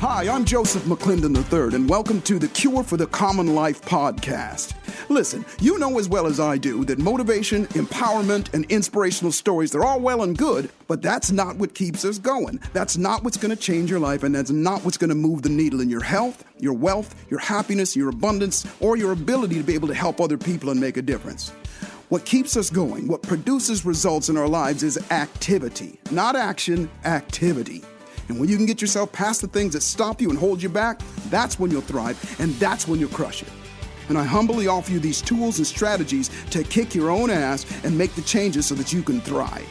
Hi, I'm Joseph McClendon III, and welcome to the Cure for the Common Life podcast. Listen, you know as well as I do that motivation, empowerment, and inspirational stories, they're all well and good, but that's not what keeps us going. That's not what's going to change your life, and that's not what's going to move the needle in your health, your wealth, your happiness, your abundance, or your ability to be able to help other people and make a difference. What keeps us going, what produces results in our lives is activity, not action, activity. And when you can get yourself past the things that stop you and hold you back, that's when you'll thrive and that's when you'll crush it. And I humbly offer you these tools and strategies to kick your own ass and make the changes so that you can thrive.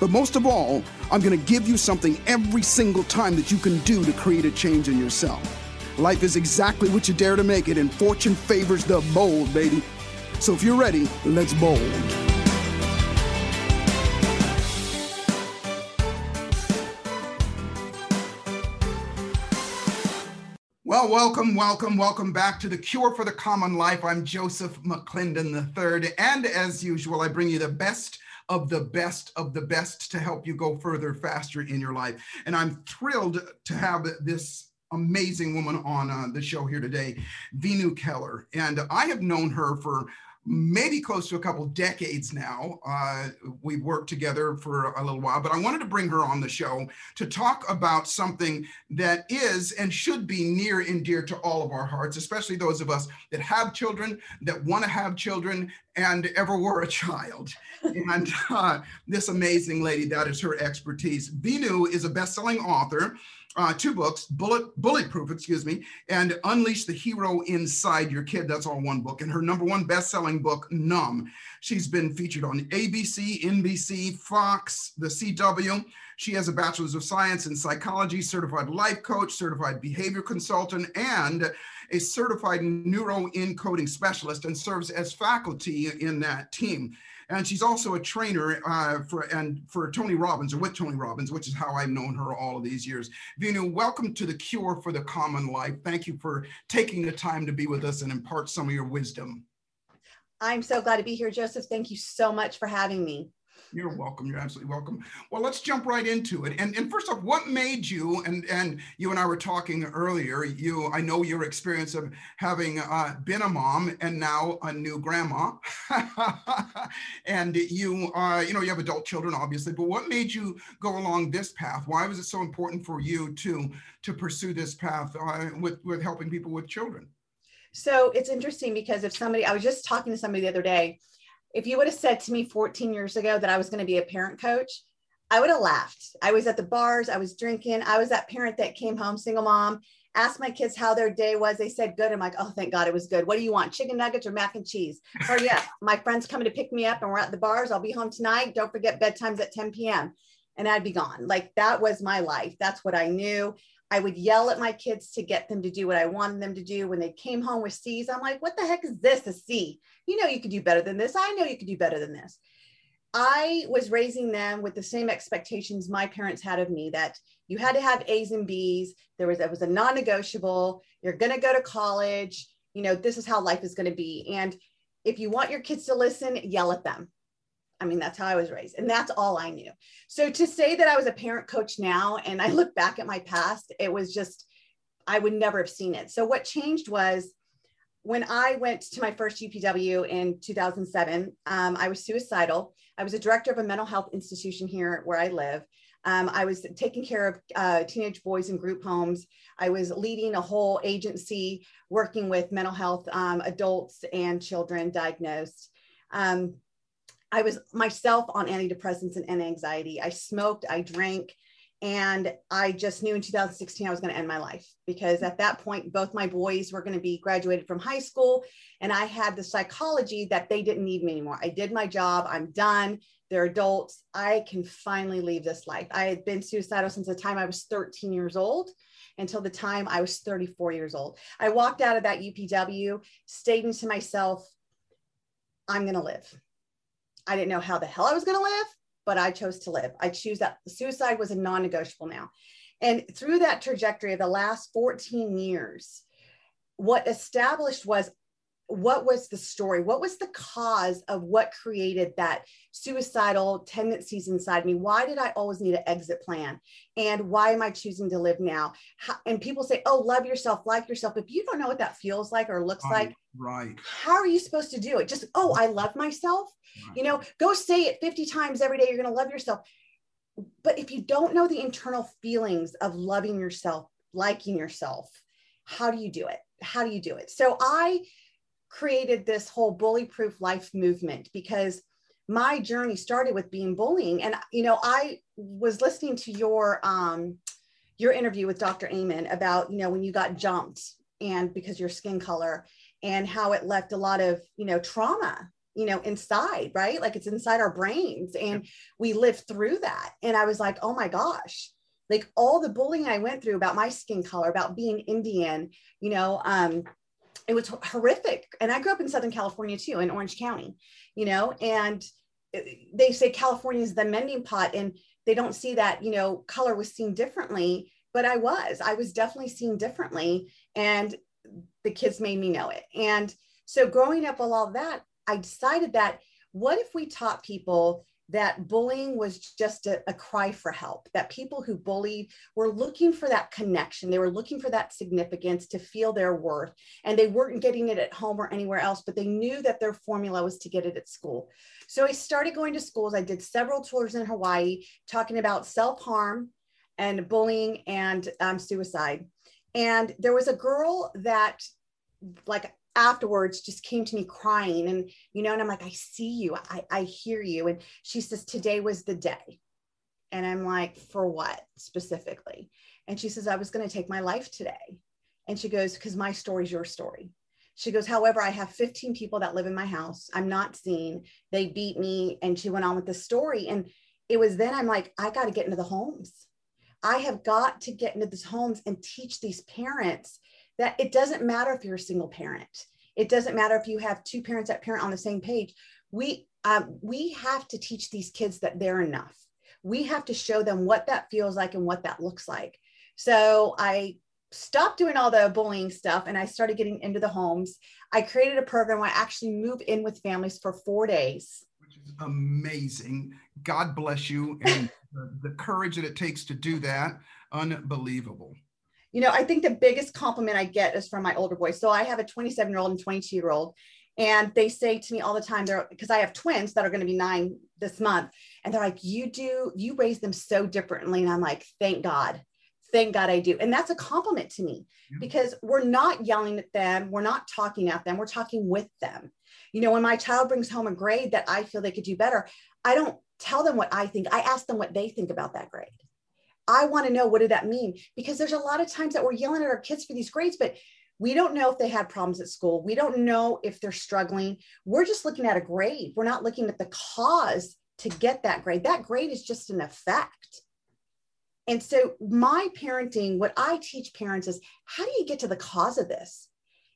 But most of all, I'm gonna give you something every single time that you can do to create a change in yourself. Life is exactly what you dare to make it, and fortune favors the bold, baby. So if you're ready, let's bold. Well, welcome, welcome, welcome back to the Cure for the Common Life. I'm Joseph McClendon III, and as usual, I bring you the best of the best of the best to help you go further, faster in your life. And I'm thrilled to have this amazing woman on uh, the show here today, Veenu Keller. And I have known her for maybe close to a couple decades now. Uh, we've worked together for a little while, but I wanted to bring her on the show to talk about something that is and should be near and dear to all of our hearts, especially those of us that have children, that want to have children, and ever were a child. and uh, this amazing lady, that is her expertise. Veenu is a best selling author uh, two books, Bullet Bulletproof, excuse me, and Unleash the Hero Inside Your Kid. That's all one book. And her number one best-selling book, Numb. She's been featured on ABC, NBC, Fox, the CW. She has a bachelor's of science in psychology, certified life coach, certified behavior consultant, and a certified neuro encoding specialist, and serves as faculty in that team and she's also a trainer uh, for and for Tony Robbins or with Tony Robbins, which is how I've known her all of these years. Veenu, welcome to the Cure for the Common Life. Thank you for taking the time to be with us and impart some of your wisdom. I'm so glad to be here, Joseph. Thank you so much for having me. You're welcome. You're absolutely welcome. Well, let's jump right into it. And, and first off, what made you, and, and you and I were talking earlier, you, I know your experience of having uh, been a mom and now a new grandma. and you, uh, you know, you have adult children, obviously, but what made you go along this path? Why was it so important for you to, to pursue this path uh, with, with helping people with children? So it's interesting because if somebody, I was just talking to somebody the other day, if you would have said to me 14 years ago that I was going to be a parent coach, I would have laughed. I was at the bars, I was drinking. I was that parent that came home, single mom, asked my kids how their day was. They said good. I'm like, oh, thank God it was good. What do you want? Chicken nuggets or mac and cheese? Or yeah, my friend's coming to pick me up and we're at the bars. I'll be home tonight. Don't forget bedtime's at 10 p.m. And I'd be gone. Like that was my life. That's what I knew. I would yell at my kids to get them to do what I wanted them to do. When they came home with C's, I'm like, what the heck is this? A C? You know, you could do better than this. I know you could do better than this. I was raising them with the same expectations my parents had of me that you had to have A's and B's. There was, it was a non negotiable. You're going to go to college. You know, this is how life is going to be. And if you want your kids to listen, yell at them. I mean, that's how I was raised, and that's all I knew. So to say that I was a parent coach now, and I look back at my past, it was just, I would never have seen it. So what changed was when I went to my first UPW in 2007, um, I was suicidal. I was a director of a mental health institution here where I live. Um, I was taking care of uh, teenage boys in group homes. I was leading a whole agency working with mental health um, adults and children diagnosed. Um, I was myself on antidepressants and, anxiety. I smoked, I drank, and I just knew in 2016 I was going to end my life because at that point, both my boys were going to be graduated from high school. And I had the psychology that they didn't need me anymore. I did my job, I'm done. They're adults. I can finally leave this life. I had been suicidal since the time I was 13 years old until the time I was 34 years old. I walked out of that UPW, stating to myself, I'm going to live. I didn't know how the hell I was going to live, but I chose to live. I choose that suicide was a non negotiable now. And through that trajectory of the last 14 years, what established was what was the story? What was the cause of what created that suicidal tendencies inside me? Why did I always need an exit plan? And why am I choosing to live now? How, and people say, oh, love yourself, like yourself. If you don't know what that feels like or looks right, like, right. How are you supposed to do it? Just, oh, I love myself. Right. You know, go say it 50 times every day. You're going to love yourself. But if you don't know the internal feelings of loving yourself, liking yourself, how do you do it? How do you do it? So I created this whole bully proof life movement because my journey started with being bullying. And you know i was listening to your um your interview with dr amen about you know when you got jumped and because your skin color and how it left a lot of you know trauma you know inside right? Like it's inside our brains. And we live through that. And i was like oh my gosh. Like all the bullying i went through about my skin color about being indian you know um it was horrific. And I grew up in Southern California too, in Orange County, you know, and uh, they say California is the mending pot and they don't see that, you know, color was seen differently, but I was, I was definitely seen differently. And the kids made me know it. And so growing up with all that, I decided that what if we taught people that bullying was just a, a, cry for help, that people who bullied were looking for that connection. They were looking for that significance to feel their worth. And they weren't getting it at home or anywhere else, but they knew that their formula was to get it at school. So I started going to schools. I did several tours in Hawaii talking about self harm and bullying and um, suicide. And there was a girl that, like, afterwards just came to me crying and you know and i'm like i see you. I, I hear you. And she says today was the day. And i'm like for what specifically? And she says i was going to take my life today. And she goes because my story is your story. She goes however i have 15 people that live in my house. I'm not seen. They beat me. And she went on with the story. And it was then i'm like i got to get into the homes. I have got to get into these homes and teach these parents that it doesn't matter if you're a single parent. It doesn't matter if you have two parents that parent on the same page. We um, we have to teach these kids that they're enough. We have to show them what that feels like and what that looks like. So I stopped doing all the bullying stuff and I started getting into the homes. I created a program where I actually move in with families for four days. Which is amazing. God bless you and the, the courage that it takes to do that. Unbelievable you know, I think the biggest compliment I get is from my older boys. So I have a 27 year old and 22 year old, and they say to me all the time, they're because I have twins that are going to be nine this month, and they're like, You do, you raise them so differently. And I'm like, Thank God. Thank God I do. And that's a compliment to me because we're not yelling at them. We're not talking at them. We're talking with them. You know, when my child brings home a grade that I feel they could do better, I don't tell them what I think. I ask them what they think about that grade. I want to know what did that mean? Because there's a lot of times that we're yelling at our kids for these grades, but we don't know if they had problems at school. We don't know if they're struggling. We're just looking at a grade. We're not looking at the cause to get that grade. That grade is just an effect. And so, my parenting, what I teach parents is how do you get to the cause of this?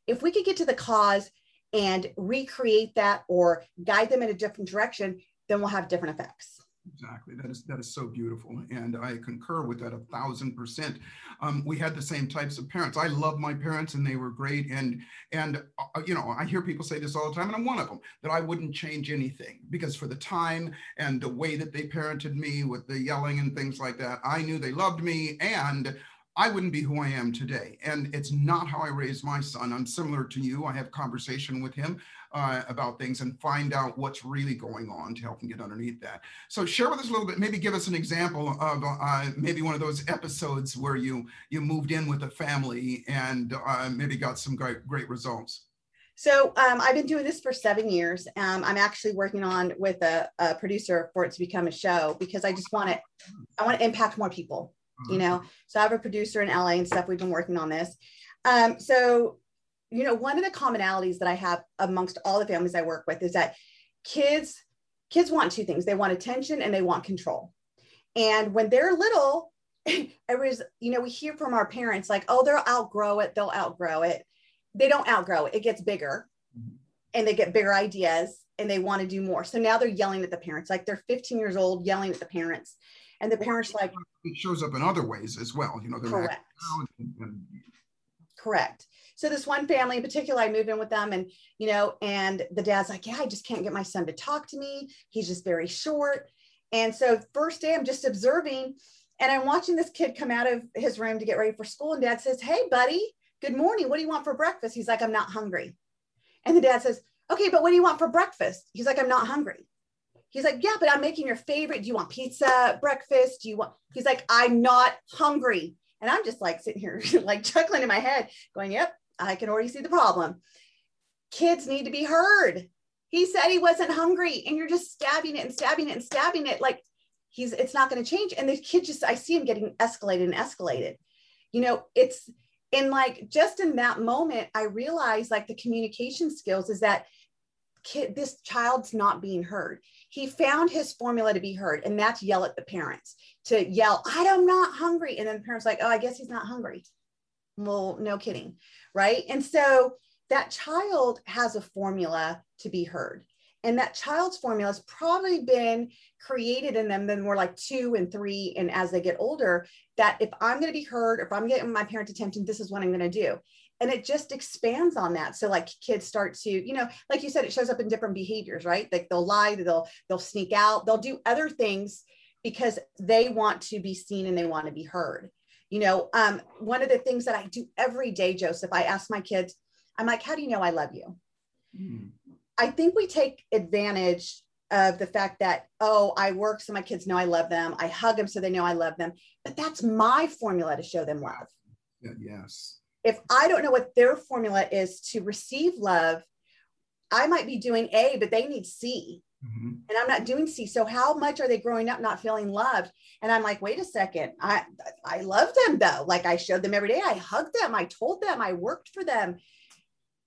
If we could get to the cause and recreate that or guide them in a different direction, then we'll have different effects. Exactly. That is that is so beautiful, and I concur with that a thousand percent. Um, we had the same types of parents. I love my parents, and they were great. And and uh, you know, I hear people say this all the time, and I'm one of them that I wouldn't change anything because for the time and the way that they parented me with the yelling and things like that, I knew they loved me, and I wouldn't be who I am today. And it's not how I raised my son. I'm similar to you. I have conversation with him uh, about things and find out what's really going on to help them get underneath that. So share with us a little bit, maybe give us an example of uh, maybe one of those episodes where you you moved in with a family and uh, maybe got some great, great results. So um, I've been doing this for seven years. Um, I'm actually working on with a, a, producer for it to become a show because I just want it. I want to impact more people. You know, so I have a producer in LA and stuff. We've been working on this. Um, so you know, one of the commonalities that I have amongst all the families I work with is that kids kids want two things. They want attention and they want control. And when they're little, it was, you know, we hear from our parents like, oh, they'll outgrow it, they'll outgrow it. They don't outgrow it, it gets bigger mm-hmm. and they get bigger ideas and they want to do more. So now they're yelling at the parents, like they're 15 years old yelling at the parents. And the parents like it shows up in other ways as well. You know, they're correct. And, and Correct. So this one family in particular, I moved in with them and, you know, and the dad's like, yeah, I just can't get my son to talk to me. He's just very short. And so first day I'm just observing and I'm watching this kid come out of his room to get ready for school. And dad says, Hey, buddy, good morning. What do you want for breakfast? He's like, I'm not hungry. And the dad says, Okay, but what do you want for breakfast? He's like, I'm not hungry. He's like, Yeah, but I'm making your favorite. Do you want pizza, breakfast? Do you want? He's like, I'm not hungry. And I'm just like sitting here, like chuckling in my head, going, Yep, I can already see the problem. Kids need to be heard. He said he wasn't hungry, and you're just stabbing it and stabbing it and stabbing it. Like he's, it's not going to change. And the kid just, I see him getting escalated and escalated. You know, it's, and like just in that moment, I realized like the communication skills is that kid, this child's not being heard. He found his formula to be heard, and that's yell at the parents to yell, I'm not hungry. And then the parents like, oh, I guess he's not hungry. Well, no kidding. Right. And so that child has a formula to be heard. And that child's formula has probably been created in them then we're like two and three. And as they get older, that if I'm going to be heard, if I'm getting my parents' attention, this is what I'm going to do. And it just expands on that. So like kids start to, you know, like you said, it shows up in different behaviors, right? Like they'll lie, they'll they'll sneak out, they'll do other things because they want to be seen and they want to be heard. You know, um, one of the things that I do every day, Joseph, I ask my kids, I'm like, how do you know I love you? Mm. I think we take advantage of the fact that, oh, I work so my kids know I love them. I hug them so they know I love them. But that's my formula to show them love. Yes. If I don't know what their formula is to receive love, I might be doing A, but they need C. Mm-hmm. And I'm not doing C. So how much are they growing up not feeling loved? And I'm like, wait a second. I I love them though. Like I showed them every day. I hugged them. I told them I worked for them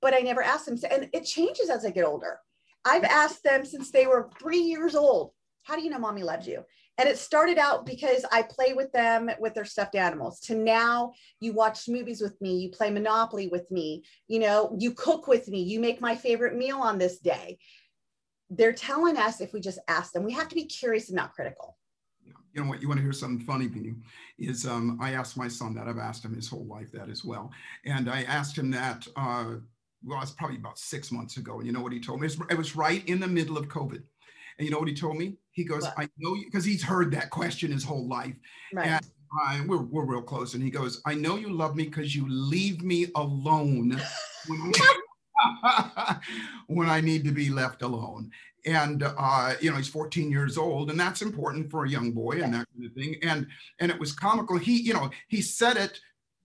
but I never asked them. And it changes as I get older. I've asked them since they were three years old, how do you know mommy loves you? And it started out because I play with them with their stuffed animals to now you watch movies with me, you play Monopoly with me, you know, you cook with me, you make my favorite meal on this day. They're telling us if we just ask them, we have to be curious and not critical. You know what? You want to hear something funny, you Is um, I asked my son that. I've asked him his whole life that as well, and I asked him that uh, well, it's probably about six months ago. And you know what he told me? It was right in the middle of COVID. And you know what he told me? He goes, what? I know you, because he's heard that question his whole life. Right. And I, we're, we're real close. And he goes, I know you love me because you leave me alone when, when I need to be left alone. And, uh, you know, he's 14 years old and that's important for a young boy and that kind of thing. And, and it was comical. He, you know, he said it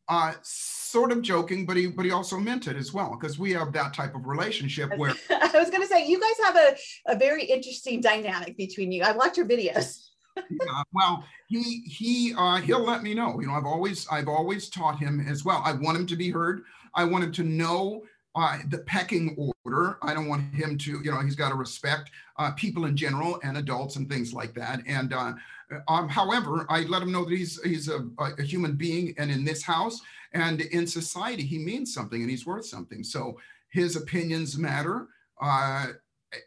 uh, sort of joking, but he but he also meant it as well because we have that type of relationship where I was going to say you guys have a, a very interesting dynamic between you. I watch your videos. yeah, well, he he uh, he'll let me know. You know, I've always I've always taught him as well. I want him to be heard. I want him to know uh, the pecking order. I don't want him to, you know, he's got to respect uh, people in general and adults and things like that. And uh, um, however, I let him know that he's he's a, a, human being, and in this house and in society, he means something and he's worth something. So his opinions matter. Uh,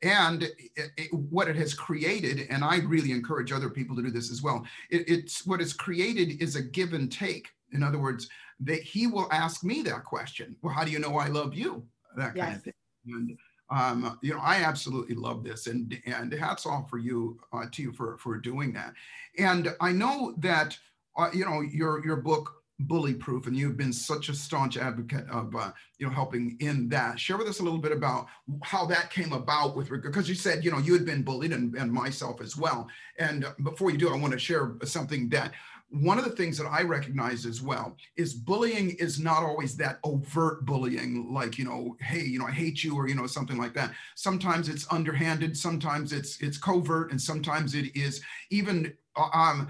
and it, it, what it has created, and I really encourage other people to do this as well. It, it's what it's created is a give and take. In other words, that he will ask me that question. Well, how do you know I love you? That kind yes. of thing. And um, you know, I absolutely love this, and and hats off for you uh, to you for for doing that. And I know that uh, you know your your book bully proof and you've been such a staunch advocate of uh, you know helping in that share with us a little bit about how that came about with regard because you said you know you had been bullied and, and myself as well and before you do i want to share something that one of the things that I recognize as well is bullying is not always that overt bullying, like, you know, hey, you know, I hate you or, you know, something like that. Sometimes it's underhanded, sometimes it's it's covert, and sometimes it is even uh, um,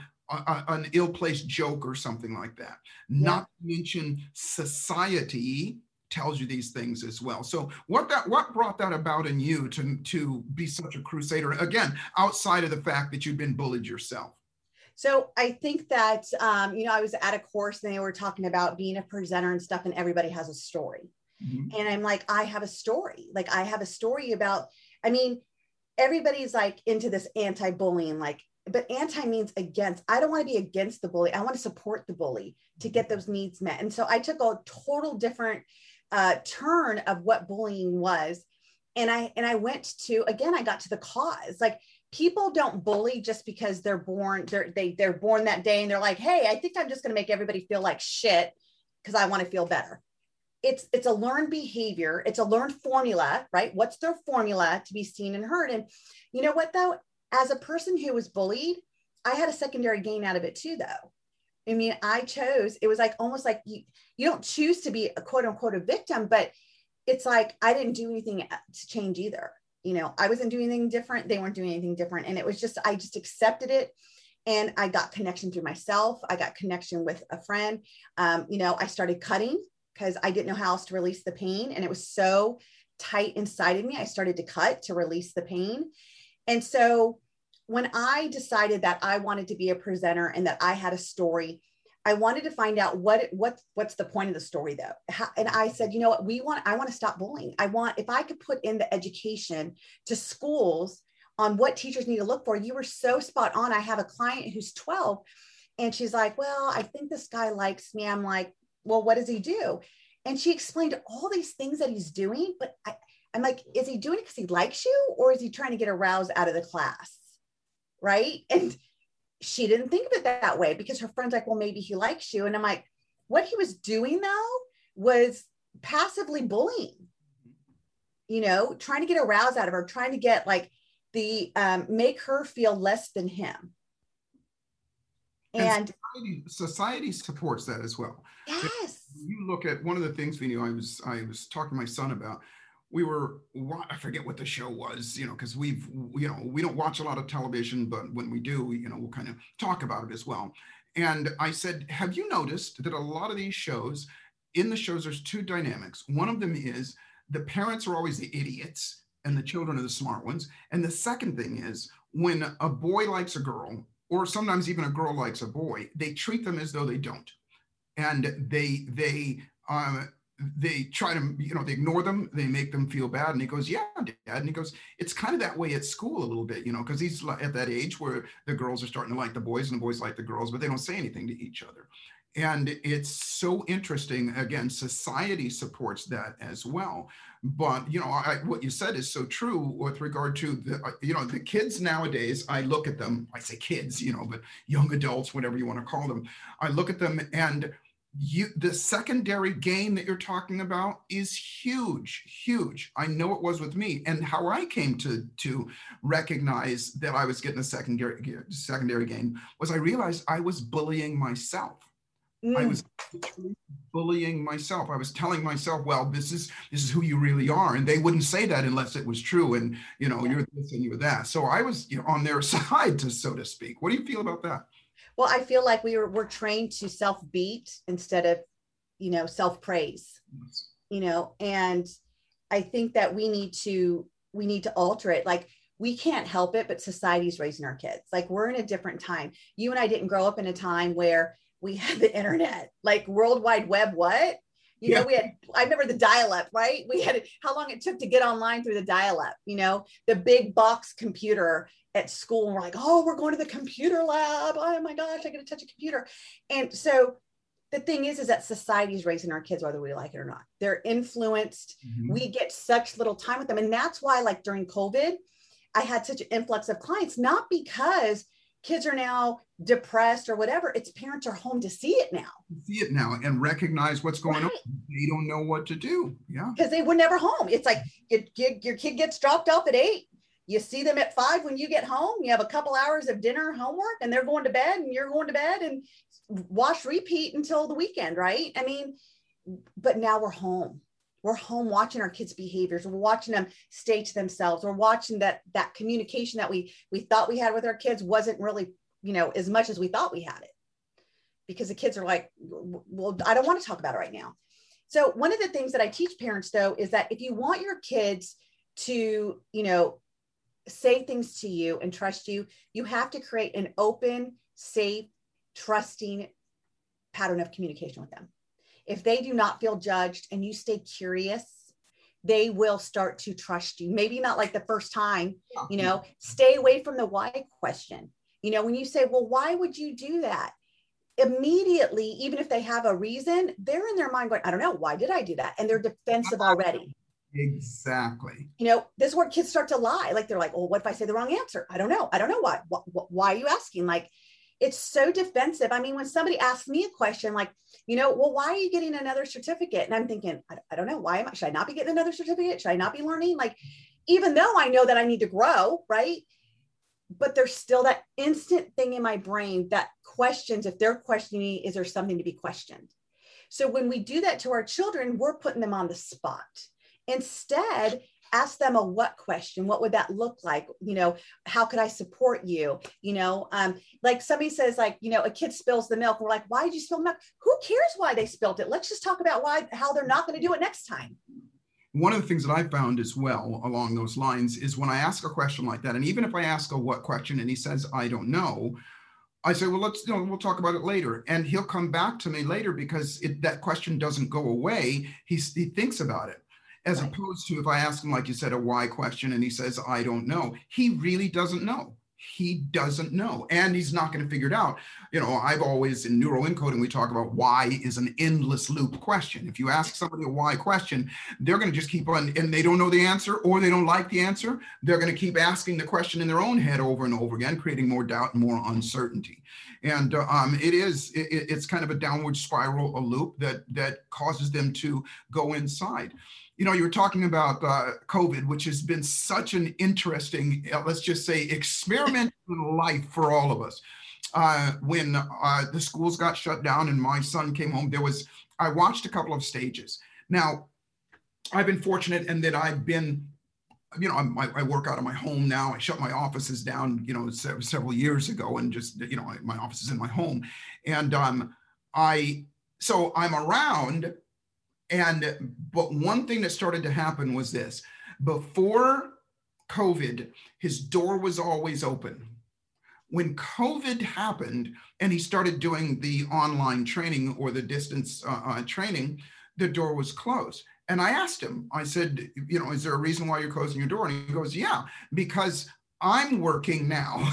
an ill-placed joke or something like that. Yeah. Not to mention society tells you these things as well. So what that what brought that about in you to to be such a crusader again outside of the fact that you've been bullied yourself? So I think that, um, you know, I was at a course and they were talking about being a presenter and stuff, and everybody has a story. Mm-hmm. And I'm like, I have a story. Like, I have a story about, I mean, everybody's like into this anti bullying, like, but anti means against. I don't want to be against the bully. I want to support the bully to get those needs met. And so I took a total different uh, turn of what bullying was. And I and I went to again, I got to the cause. Like people don't bully just because they're born, they're they they're born that day and they're like, hey, I think I'm just gonna make everybody feel like shit because I want to feel better. It's it's a learned behavior, it's a learned formula, right? What's their formula to be seen and heard? And you know what though? As a person who was bullied, I had a secondary gain out of it too, though. I mean, I chose, it was like almost like you, you don't choose to be a quote unquote a victim, but it's like I didn't do anything uh, to change either. You know, I wasn't doing anything different. They weren't doing anything different. And it was just, I just accepted it. And I got connection through myself. I got connection with a friend. Um, you know, I started cutting because I didn't know how else to release the pain. And it was so tight inside of me. I started to cut to release the pain. And so when I decided that I wanted to be a presenter and that I had a story, I wanted to find out what what what's the point of the story though. How, and I said, you know what, we want I want to stop bullying. I want if I could put in the education to schools on what teachers need to look for. You were so spot on. I have a client who's 12 and she's like, "Well, I think this guy likes me." I'm like, "Well, what does he do?" And she explained all these things that he's doing, but I, I'm like, "Is he doing it because he likes you or is he trying to get a rouse out of the class?" Right? And she didn't think of it that way because her friend's like, well, maybe he likes you. And I'm like, what he was doing though was passively bullying, you know, trying to get a rouse out of her, trying to get like the um, make her feel less than him. And, and society, society, supports that as well. Yes. If you look at one of the things we knew I was I was talking to my son about we were i forget what the show was you know because we've you know we don't watch a lot of television but when we do you know we'll kind of talk about it as well. And i said have you noticed that a lot of these shows in the shows there's two dynamics. One of them is the parents are always the idiots and the children are the smart ones. And the second thing is when a boy likes a girl or sometimes even a girl likes a boy they treat them as though they don't. And they they um, they try to, you know, they ignore them, they make them feel bad. And he goes, Yeah, dad. And he goes, It's kind of that way at school a little bit, you know, because he's at that age where the girls are starting to like the boys and the boys like the girls, but they don't say anything to each other. And it's so interesting. Again, society supports that as well. But you know, I, what you said is so true with regard to the, uh, you know, the kids nowadays. I look at them. I say kids, you know, but young adults, whatever you want to call them. I look at them and you the secondary gain that you're talking about is huge huge. I know it was with me and how i came to to recognize that i was getting a secondary secondary gain was i realized i was bullying myself. Mm. i was bullying myself. I was telling myself well this is this is who you really are and they wouldn't say that unless it was true and you know yeah. you're this and you're that. So i was you know on their side to so to speak. What do you feel about that well, I feel like we were we're trained to self beat instead of, you know, self praise. Yes. You know, and I think that we need to we need to alter it. Like we can't help it, but society's raising our kids. Like we're in a different time. You and I didn't grow up in a time where we had the internet, like World Wide Web. What? You yeah. know, we had, I remember the dial up, right? We had how long it took to get online through the dial up, you know, the big box computer at school. And we're like, oh, we're going to the computer lab. Oh my gosh, I get to touch a computer. And so the thing is, is that society's raising our kids, whether we like it or not. They're influenced. Mm-hmm. We get such little time with them. And that's why, like during COVID, I had such an influx of clients, not because kids are now depressed or whatever. It's parents are home to see it now. See it now and recognize what's going right. on. They don't know what to do. Yeah. Because they were never home. It's like it, your kid gets dropped off at eight. You see them at five when you get home. You have a couple hours of dinner, homework, and they're going to bed and you're going to bed and wash, repeat until the weekend, right? I mean, but now we're home. We're home watching our kids behaviors. We're watching them stay to themselves. We're watching that that communication that we we thought we had with our kids wasn't really you know as much as we thought we had it. Because the kids are like well i don't want to talk about it right now. So one of the things that i teach parents though is that if you want your kids to you know say things to you and trust you you have to create an open safe trusting pattern of communication with them if they do not feel judged and you stay curious, they will start to trust you. Maybe not like the first time, you know, stay away from the why question. You know, when you say, well, why would you do that? Immediately, even if they have a reason, they're in their mind going, I don't know, why did I do that? And they're defensive already. Exactly. You know, this is where kids start to lie. Like they're like, well, what if I say the wrong answer? I don't know. I don't know why. Why, why are you asking? Like, it's so defensive. I mean, when somebody asks me a question like, you know, well, why are you getting another certificate? And I'm thinking, I, I don't know. Why am I, should I not be getting another certificate? Should I not be learning? Like, even though I know that I need to grow, right? But there's still that instant thing in my brain that questions if they're questioning, is there something to be questioned? So when we do that to our children, we're putting them on the spot. Instead, ask them a what question. What would that look like? You know how could i support you? You know um like somebody says like you know a kid spills the milk. We're like why did you spill milk? Who cares why they spilled it? Let's just talk about why how they're not going to do it next time. One of the things that I found as well along those lines is when I ask a question like that, and even if I ask a what question and he says, I don't know, I say, well, let's, you know, we'll talk about it later. And he'll come back to me later because it, that question doesn't go away. He, he thinks about it as right. opposed to if I ask him, like you said, a why question and he says, I don't know, he really doesn't know. He doesn't know, and he's not going to figure it out. You know, I've always in neural encoding, we talk about why is an endless loop question. If you ask somebody a why question, they're going to just keep on, and they don't know the answer or they don't like the answer. They're going to keep asking the question in their own head over and over again, creating more doubt and more uncertainty. And uh, um, it is, it, it's kind of a downward spiral, a loop that that causes them to go inside you know, you were talking about uh, COVID, which has been such an interesting, uh, let's just say, experiment in life for all of us. Uh, when uh, the schools got shut down and my son came home, there was, I watched a couple of stages. Now, I've been fortunate in that I've been, you know, I, I work out of my home now. I shut my offices down, you know, se- several years ago, and just, you know, my office is in my home. And um, I, so I'm around and but one thing that started to happen was this before COVID, his door was always open. When COVID happened and he started doing the online training or the distance uh, uh, training, the door was closed. And I asked him, I said, you know, is there a reason why you're closing your door? And he goes, yeah, because I'm working now.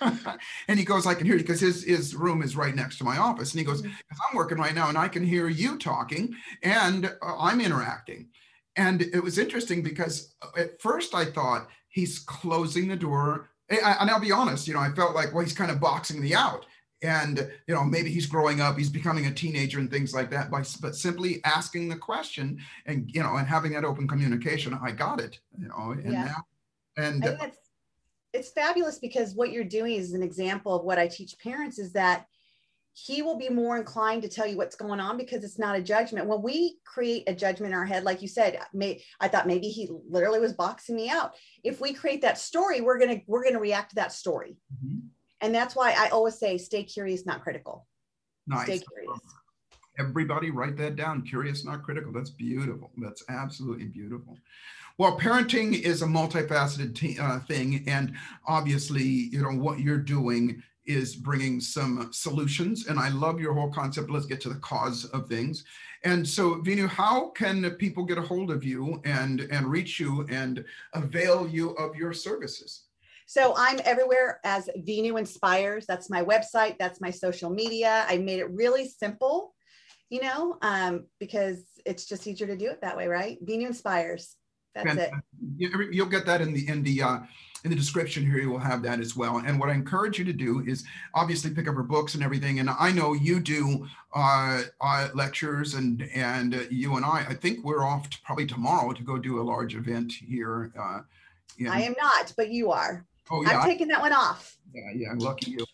and he goes, I can hear you because his, his room is right next to my office. And he goes, mm-hmm. I'm working right now and I can hear you talking and uh, I'm interacting. And it was interesting because uh, at first I thought he's closing the door. And I'll be honest, you know, I felt like, well, he's kind of boxing me out. And, you know, maybe he's growing up, he's becoming a teenager and things like that. By, but simply asking the question and, you know, and having that open communication, I got it, you know, and yeah. now, and it's fabulous because what you're doing is an example of what I teach parents is that he will be more inclined to tell you what's going on because it's not a judgment. When we create a judgment in our head, like you said, may, I thought maybe he literally was boxing me out. If we create that story, we're gonna we're gonna react to that story, mm-hmm. and that's why I always say, stay curious, not critical. Nice. Stay curious. Everybody, write that down. Curious, not critical. That's beautiful. That's absolutely beautiful. Well, parenting is a multifaceted t- uh, thing, and obviously, you know what you're doing is bringing some solutions. And I love your whole concept. Let's get to the cause of things. And so, Veenu, how can people get a hold of you and and reach you and avail you of your services? So I'm everywhere as Veenu Inspires. That's my website. That's my social media. I made it really simple, you know, um, because it's just easier to do it that way, right? Veenu Inspires. That's it. You'll get that in the in the uh, in the description here. You will have that as well. And what I encourage you to do is obviously pick up her books and everything. And I know you do uh, uh, lectures, and and uh, you and I. I think we're off to probably tomorrow to go do a large event here. Uh, in, I am not, but you are. Oh yeah, I'm taking that one off. Yeah, yeah, I'm lucky you.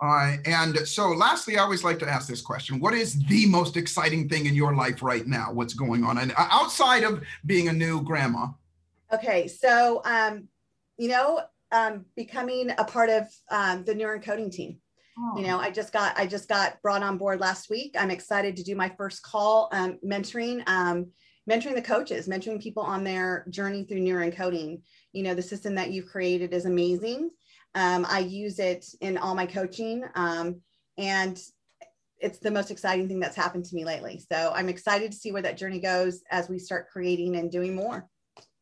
Uh, and so, lastly, I always like to ask this question What is the most exciting thing in your life right now? What's going on? And uh, outside of being a new grandma? Okay, so, um, you know, um, becoming a part of um, the neuroencoding team. Oh. You know, I just got I just got brought on board last week. I'm excited to do my first call um, mentoring, um, mentoring the coaches, mentoring people on their journey through neuroencoding. You know, the system that you've created is amazing. Um, I use it in all my coaching, um, and it's the most exciting thing that's happened to me lately. So I'm excited to see where that journey goes as we start creating and doing more.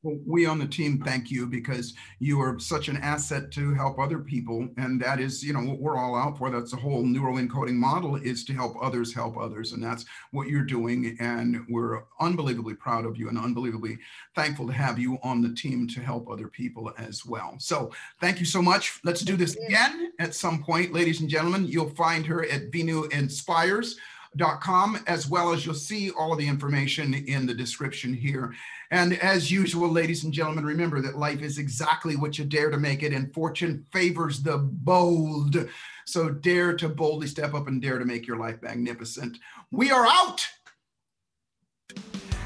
We on the team thank you because you are such an asset to help other people. And that is, you know, what we're all out for. That's the whole neural encoding model is to help others help others. And that's what you're doing. And we're unbelievably proud of you and unbelievably thankful to have you on the team to help other people as well. So thank you so much. Let's do this again at some point, ladies and gentlemen. You'll find her at Veenu Inspires com, as well as you'll see all of the information in the description here. And as usual, ladies and gentlemen, remember that life is exactly what you dare to make it, and fortune favors the bold. So dare to boldly step up and dare to make your life magnificent. We are out.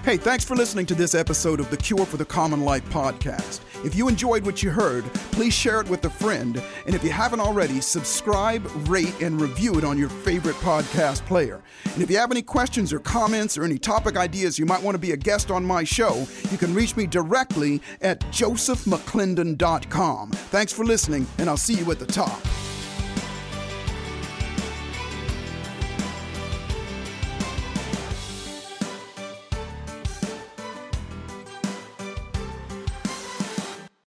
Hey, thanks for listening to this episode of the Cure for the Common Life podcast. If you enjoyed what you heard, please share it with a friend. And if you haven't already, subscribe, rate, and review it on your favorite podcast player. And if you have any questions or comments or any topic ideas you might want to be a guest on my show, you can reach me directly at josephmcclendon.com. Thanks for listening, and I'll see you at the top.